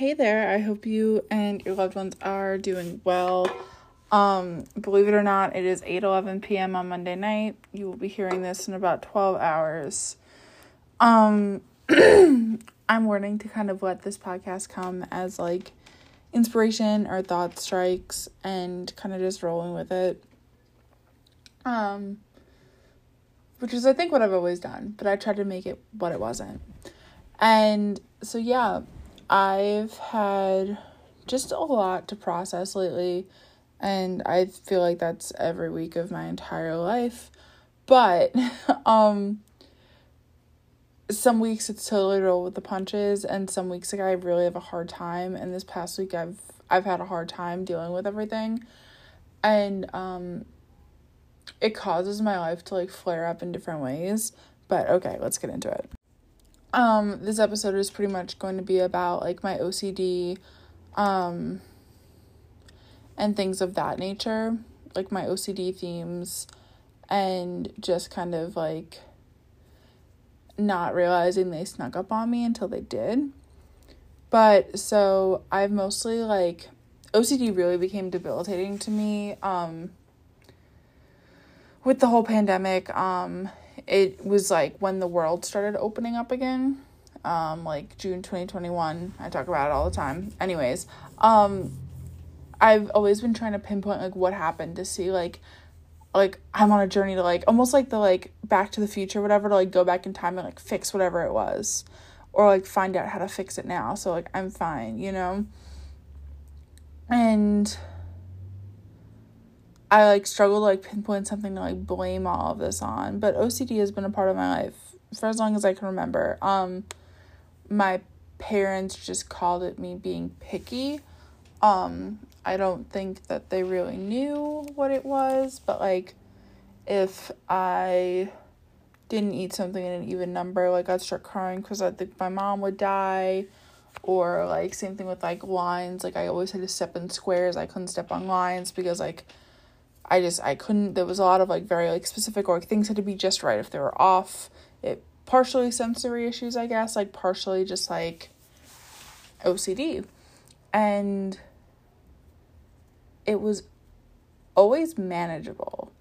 Hey there. I hope you and your loved ones are doing well. Um, believe it or not, it is 8 11 p.m. on Monday night. You will be hearing this in about 12 hours. Um, I'm wanting to kind of let this podcast come as like inspiration or thought strikes and kind of just rolling with it. Um, which is, I think, what I've always done, but I tried to make it what it wasn't. And so, yeah, I've had just a lot to process lately, and I feel like that's every week of my entire life. But, um, some weeks it's totally roll with the punches and some weeks like I really have a hard time and this past week I've I've had a hard time dealing with everything and um it causes my life to like flare up in different ways but okay let's get into it um this episode is pretty much going to be about like my OCD um and things of that nature like my OCD themes and just kind of like not realizing they snuck up on me until they did. But so I've mostly like OCD really became debilitating to me um with the whole pandemic. Um it was like when the world started opening up again. Um like June 2021. I talk about it all the time. Anyways, um I've always been trying to pinpoint like what happened to see like like I'm on a journey to like almost like the like back to the future whatever to like go back in time and like fix whatever it was or like find out how to fix it now so like I'm fine, you know. And I like struggle to like pinpoint something to like blame all of this on, but OCD has been a part of my life for as long as I can remember. Um my parents just called it me being picky. Um I don't think that they really knew what it was, but like if I didn't eat something in an even number, like I'd start crying because I think my mom would die. Or like same thing with like lines, like I always had to step in squares. I couldn't step on lines because like I just I couldn't there was a lot of like very like specific or like things had to be just right if they were off. It partially sensory issues, I guess, like partially just like OCD. And it was always manageable.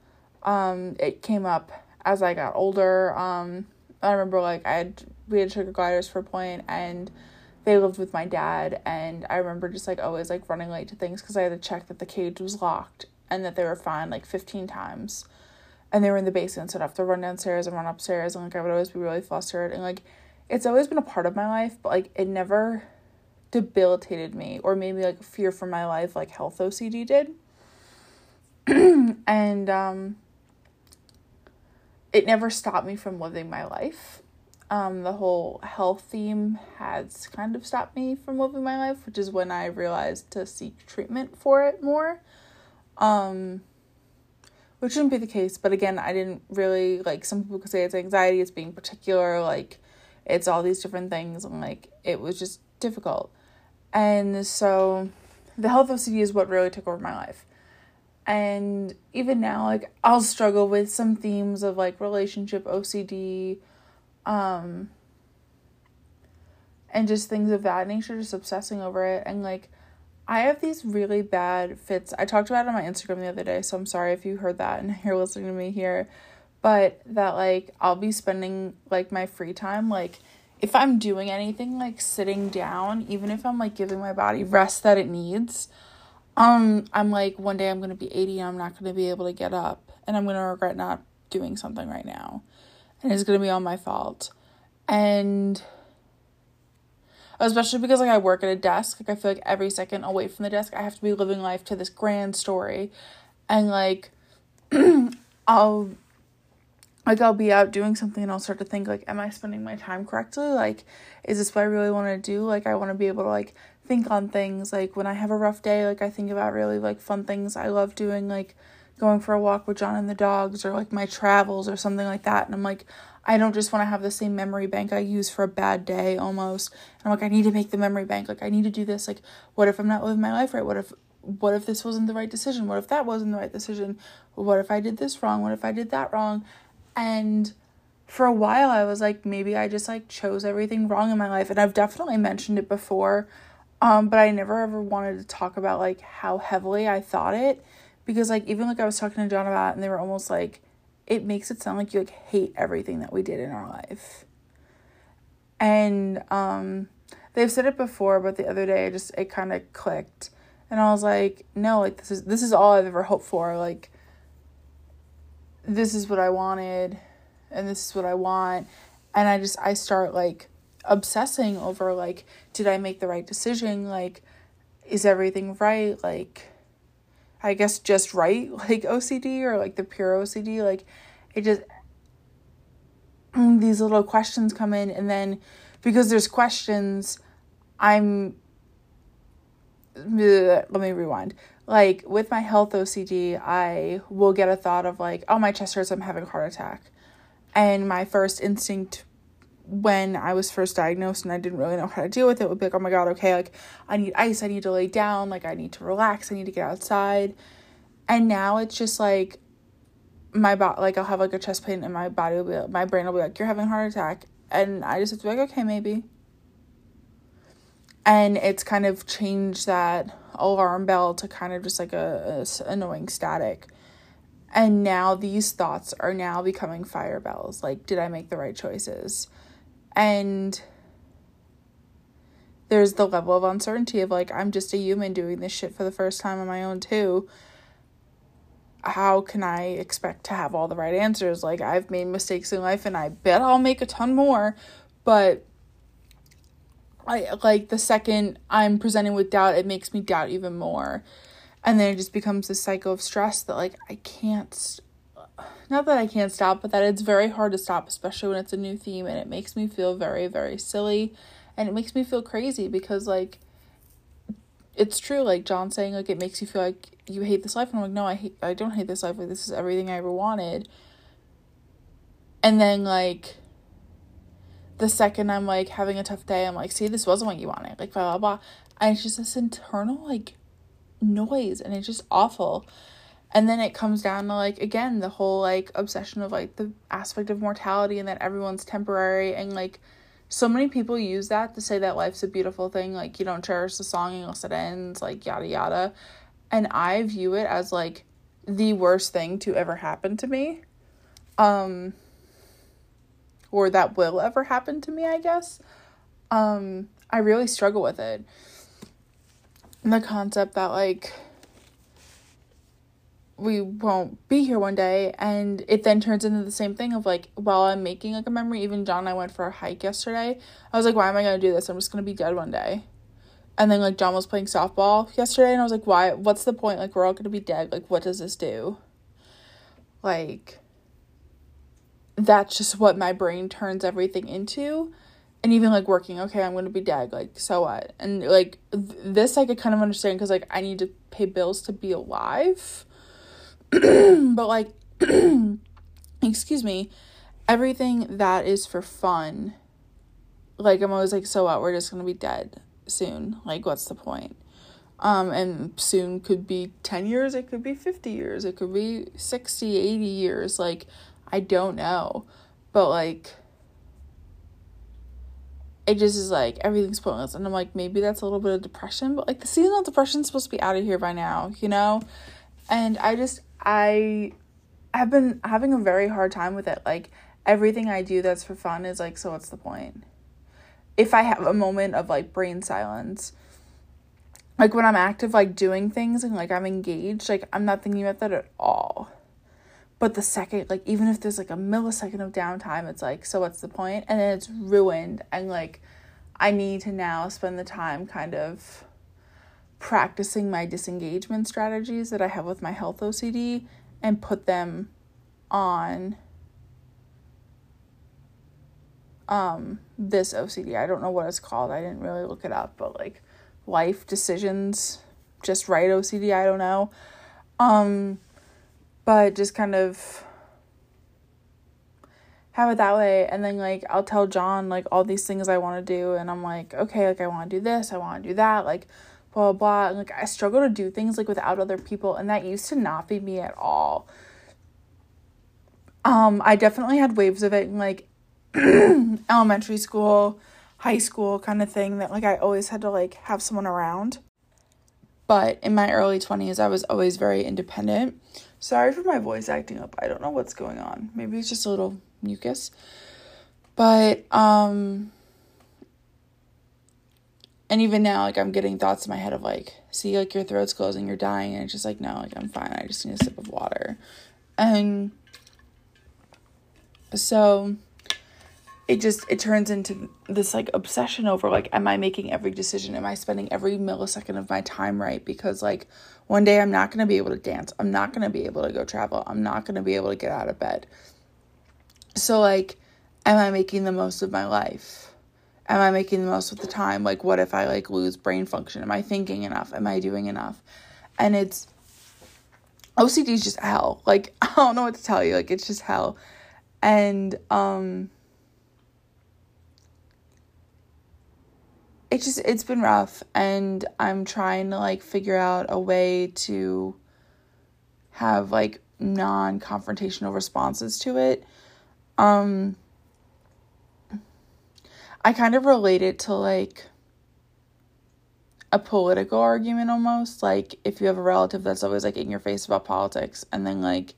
Um, it came up as I got older. Um, I remember like I had we had sugar gliders for a point and they lived with my dad and I remember just like always like running late to things because I had to check that the cage was locked and that they were fine like 15 times. And they were in the basement, so I'd have to run downstairs and run upstairs and like I would always be really flustered and like it's always been a part of my life, but like it never debilitated me or made me like fear for my life like health OCD did. and um it never stopped me from living my life. Um the whole health theme has kind of stopped me from living my life, which is when I realized to seek treatment for it more. Um which shouldn't be the case, but again, I didn't really like some people could say it's anxiety, it's being particular, like it's all these different things and like it was just difficult. And so the health OCD is what really took over my life. And even now, like I'll struggle with some themes of like relationship OCD, um, and just things of that nature, just obsessing over it. And like I have these really bad fits. I talked about it on my Instagram the other day, so I'm sorry if you heard that and you're listening to me here. But that like I'll be spending like my free time like if I'm doing anything like sitting down, even if I'm like giving my body rest that it needs, um, I'm like one day I'm gonna be 80 and I'm not gonna be able to get up and I'm gonna regret not doing something right now. And it's gonna be all my fault. And especially because like I work at a desk, like I feel like every second away from the desk I have to be living life to this grand story. And like I'll like I'll be out doing something and I'll start to think like am I spending my time correctly? Like is this what I really want to do? Like I want to be able to like think on things like when I have a rough day, like I think about really like fun things I love doing like going for a walk with John and the dogs or like my travels or something like that and I'm like I don't just want to have the same memory bank I use for a bad day almost. And I'm like I need to make the memory bank. Like I need to do this. Like what if I'm not living my life right? What if what if this wasn't the right decision? What if that wasn't the right decision? What if I did this wrong? What if I did that wrong? And for a while I was like maybe I just like chose everything wrong in my life and I've definitely mentioned it before Um, but I never ever wanted to talk about like how heavily I thought it because like even like I was talking to John about it, and they were almost like it makes it sound like you like hate everything that we did in our life. And um they've said it before, but the other day I just it kind of clicked and I was like, no, like this is this is all I've ever hoped for. Like this is what I wanted and this is what I want. And I just I start like obsessing over like did I make the right decision? Like is everything right? Like I guess just right like OCD or like the pure OCD like it just these little questions come in and then because there's questions I'm let me rewind. Like with my health OCD, I will get a thought of like, oh, my chest hurts, I'm having a heart attack. And my first instinct when I was first diagnosed and I didn't really know how to deal with it would be like, oh my God, okay, like I need ice, I need to lay down, like I need to relax, I need to get outside. And now it's just like my body, like I'll have like a chest pain and my body will be, like, my brain will be like, you're having a heart attack. And I just have to be like, okay, maybe. And it's kind of changed that alarm bell to kind of just like a, a annoying static. And now these thoughts are now becoming fire bells. Like, did I make the right choices? And there's the level of uncertainty of like, I'm just a human doing this shit for the first time on my own, too. How can I expect to have all the right answers? Like, I've made mistakes in life and I bet I'll make a ton more. But I like the second I'm presented with doubt, it makes me doubt even more. And then it just becomes this cycle of stress that like I can't not that I can't stop, but that it's very hard to stop, especially when it's a new theme and it makes me feel very, very silly and it makes me feel crazy because like it's true, like John saying like it makes you feel like you hate this life and I'm like, no, I hate I don't hate this life, like this is everything I ever wanted. And then like the second I'm like having a tough day, I'm like, see, this wasn't what you wanted, like blah blah blah. And it's just this internal like noise and it's just awful and then it comes down to like again the whole like obsession of like the aspect of mortality and that everyone's temporary and like so many people use that to say that life's a beautiful thing like you don't cherish the song unless it ends like yada yada. And i view it as like the worst thing to ever happen to me. Um or that will ever happen to me i guess. Um i really struggle with it. The concept that like we won't be here one day. And it then turns into the same thing of like while i'm making like a memory even john and i went for a hike yesterday i was like why am i going to do this? I'm just going to be dead one day. And then like john was playing softball yesterday and i was like why what's the point? Like we're all going to be dead. Like what does this do? Like that's just what my brain turns everything into. And even like working okay i'm to be dead. Like so what? And like th- this i could kind of understand because like i need to pay bills to be alive but like excuse me everything that is for fun like i'm always like so what we're just gonna be dead soon. Like what's the point? Um and soon could be 10 years it could be 50 years it could be 60 80 years like i don't know. But like it just is like everything's pointless. And i'm like maybe that's a little bit of depression but like the seasonal depression's supposed to be out of here by now you know and i just I have been having a very hard time with it. Like everything I do that's for fun is like, so what's the point? If I have a moment of like brain silence, like when I'm active, like doing things and like I'm engaged, like I'm not thinking about that at all. But the second, like even if there's like a millisecond of downtime, it's like, so what's the point? And then it's ruined. And like, I need to now spend the time kind of practicing my disengagement strategies that I have with my health OCD and put them on um this OCD. I don't know what it's called. I didn't really look it up, but like life decisions just right OCD, I don't know. Um but just kind of have it that way and then like I'll tell John like all these things I want to do and I'm like, okay, like I want to do this, I want to do that, like blah blah. And, like I struggle to do things like without other people, and that used to not be me at all. Um, I definitely had waves of it in like elementary school, high school kind of thing that like I always had to like have someone around. But in my early 20s, I was always very independent. Sorry for my voice acting up. I don't know what's going on. Maybe it's just a little mucus. But um and even now like I'm getting thoughts in my head of like see like your throat's closing, you're dying and it's just like no, like I'm fine. I just need a sip of water. And so it just it turns into this like obsession over like am i making every decision? Am i spending every millisecond of my time right? Because like one day i'm not going to be able to dance. I'm not going to be able to go travel. I'm not going to be able to get out of bed. So like am i making the most of my life am i making the most of the time? Like what if i like lose brain function? Am i thinking enough? Am i doing enough? And it's ocd is just hell. Like i don't know what to tell you. Like it's just hell. And um it just it's been rough. And I'm trying to like figure out a way to have like non-confrontational responses to it. Um I kind of relate it to like a political argument almost. Like if you have a relative that's always like in your face about politics and then like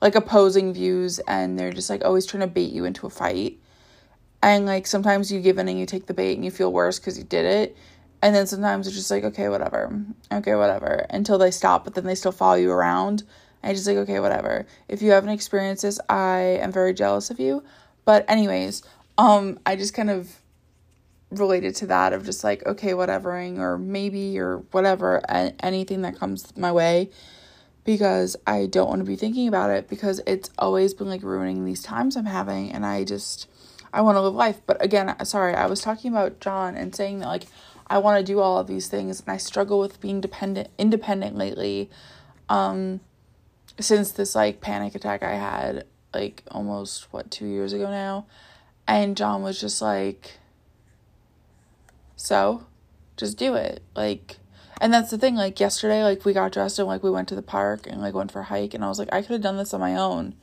like opposing views and they're just like always trying to bait you into a fight. And like sometimes you give in and you take the bait and you feel worse because you did it. And then sometimes it's just like okay whatever. Okay whatever. Until they stop but then they still follow you around. And just like okay whatever. If you haven't experienced this i am very jealous of you. But anyways um i just kind of related to that of just like okay whatevering or maybe or whatever anything that comes my way because i don't want to be thinking about it because it's always been like ruining these times i'm having and i just I want to live life. But again, sorry, I was talking about John and saying that like I want to do all of these things and I struggle with being dependent independent lately. Um since this like panic attack I had like almost what 2 years ago now. And John was just like so just do it. Like and that's the thing like yesterday like we got dressed and like we went to the park and like went for a hike and I was like I could have done this on my own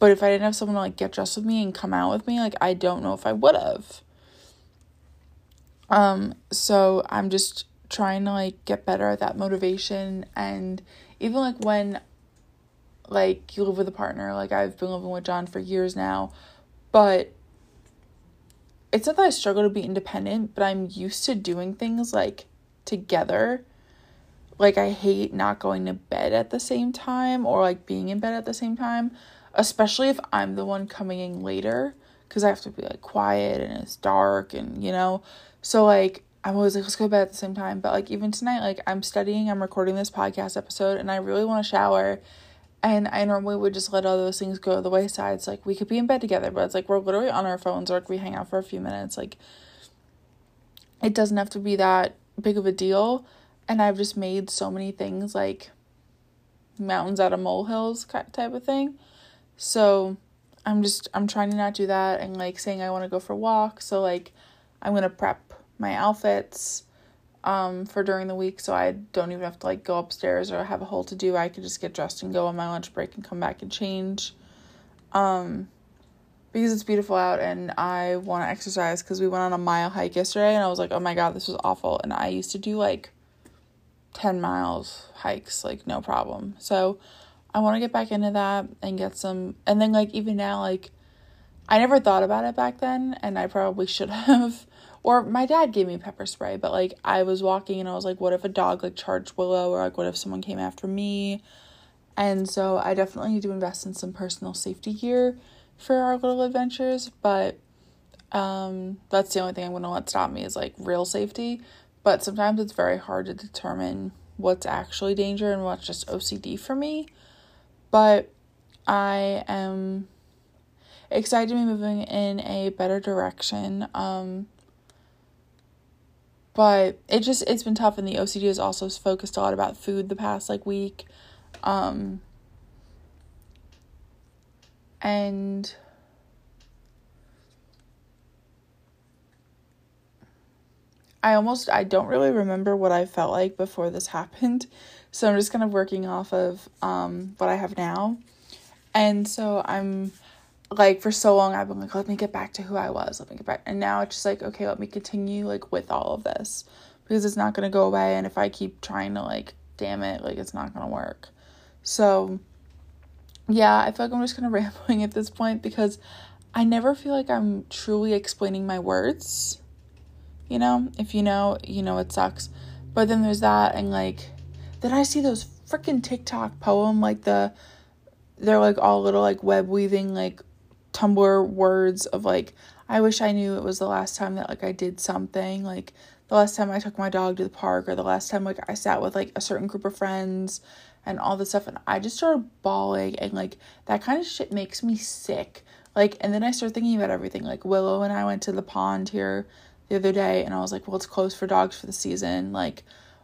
but if I didn't have someone to like get dressed with me and come out with me, like I don't know if I would have. Um, so I'm just trying to like get better at that motivation and even like when like you live with a partner, like I've been living with John for years now, but it's not that I struggle to be independent, but I'm used to doing things like together. Like I hate not going to bed at the same time or like being in bed at the same time especially if I'm the one coming in later because I have to be like quiet and it's dark and you know. So like I'm always like let's go to bed at the same time. But like even tonight, like I'm studying, I'm recording this podcast episode, and I really want to shower. And I normally would just let all those things go to the wayside. It's like we could be in bed together, but it's like we're literally on our phones or like we hang out for a few minutes. Like it doesn't have to be that big of a deal. And I've just made so many things like mountains out of molehills type of thing. So I'm just I'm trying to not do that and like saying I want to go for a walk. So like I'm gonna prep my outfits um for during the week so I don't even have to like go upstairs or have a whole to do. I could just get dressed and go on my lunch break and come back and change. Um because it's beautiful out and I want to exercise because we went on a mile hike yesterday and I was like, oh my god, this was awful. And I used to do like 10 miles hikes, like no problem. So I want to get back into that and get some. And then, like, even now, like, I never thought about it back then, and I probably should have. Or my dad gave me pepper spray, but like, I was walking and I was like, what if a dog like charged Willow, or like, what if someone came after me? And so I definitely need to invest in some personal safety gear for our little adventures, but um, that's the only thing I'm to let stop me is like real safety. But sometimes it's very hard to determine what's actually danger and what's just OCD for me. But I am excited to be moving in a better direction. Um, but it just it's been tough and the OCD has also focused a lot about food the past like week. Um, and I almost I don't really remember what I felt like before this happened. So I'm just kind of working off of um, what I have now. And so I'm like for so long I've been like, let me get back to who I was, let me get back. And now it's just like, okay, let me continue like with all of this because it's not gonna go away. And if I keep trying to like, damn it, like it's not gonna work. So yeah, I feel like I'm just kind of rambling at this point because I never feel like I'm truly explaining my words. You know, if you know, you know it sucks. But then there's that, and like, then I see those freaking TikTok poem, like the, they're like all little like web weaving, like Tumblr words of like, I wish I knew it was the last time that like I did something, like the last time I took my dog to the park, or the last time like I sat with like a certain group of friends and all this stuff and I just started bawling and like that kind of shit makes me sick. Like and then I start thinking about everything. Like Willow and I went to the pond here the other day and I was like, well, it's closed for dogs for the season. Like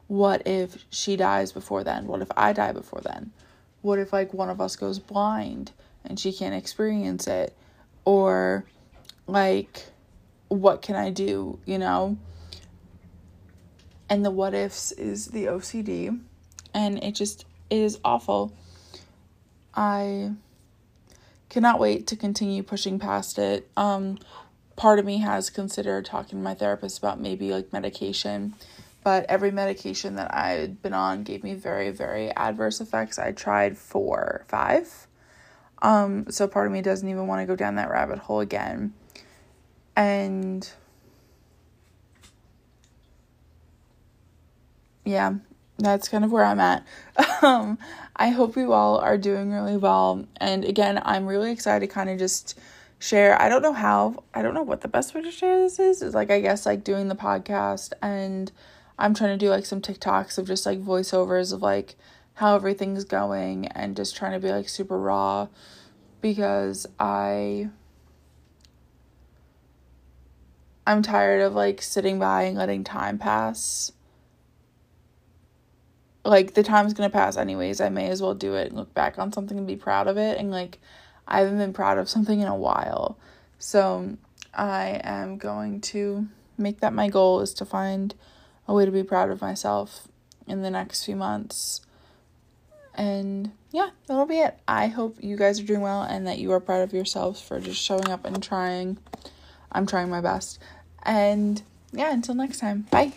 what if she dies before then? What if I die before then? What if like one of us goes blind and she can't experience it? Or like what can I do, you know? And the what ifs is the OCD and it just is awful. I cannot wait to continue pushing past it. Um, part of me has considered talking to my therapist about maybe like medication, but every medication that I'd been on gave me very, very adverse effects. I tried four, five. Um, so part of me doesn't even want to go down that rabbit hole again. And yeah, that's kind of where I'm at. Um, I hope you all are doing really well. And again, I'm really excited to kind of just share. I don't know how, I don't know what the best way to share this is. Is like, I guess, like doing the podcast. And I'm trying to do like some TikToks of just like voiceovers of like how everything's going and just trying to be like super raw because I. I'm tired of like sitting by and letting time pass like the time's gonna pass anyways. I may as well do it and look back on something and be proud of it. And like I haven't been proud of something in a while. So I am going to make that my goal is to find a way to be proud of myself in the next few months. And yeah, that'll be it. I hope you guys are doing well and that you are proud of yourselves for just showing up and trying. I'm trying my best. And yeah, until next time. Bye.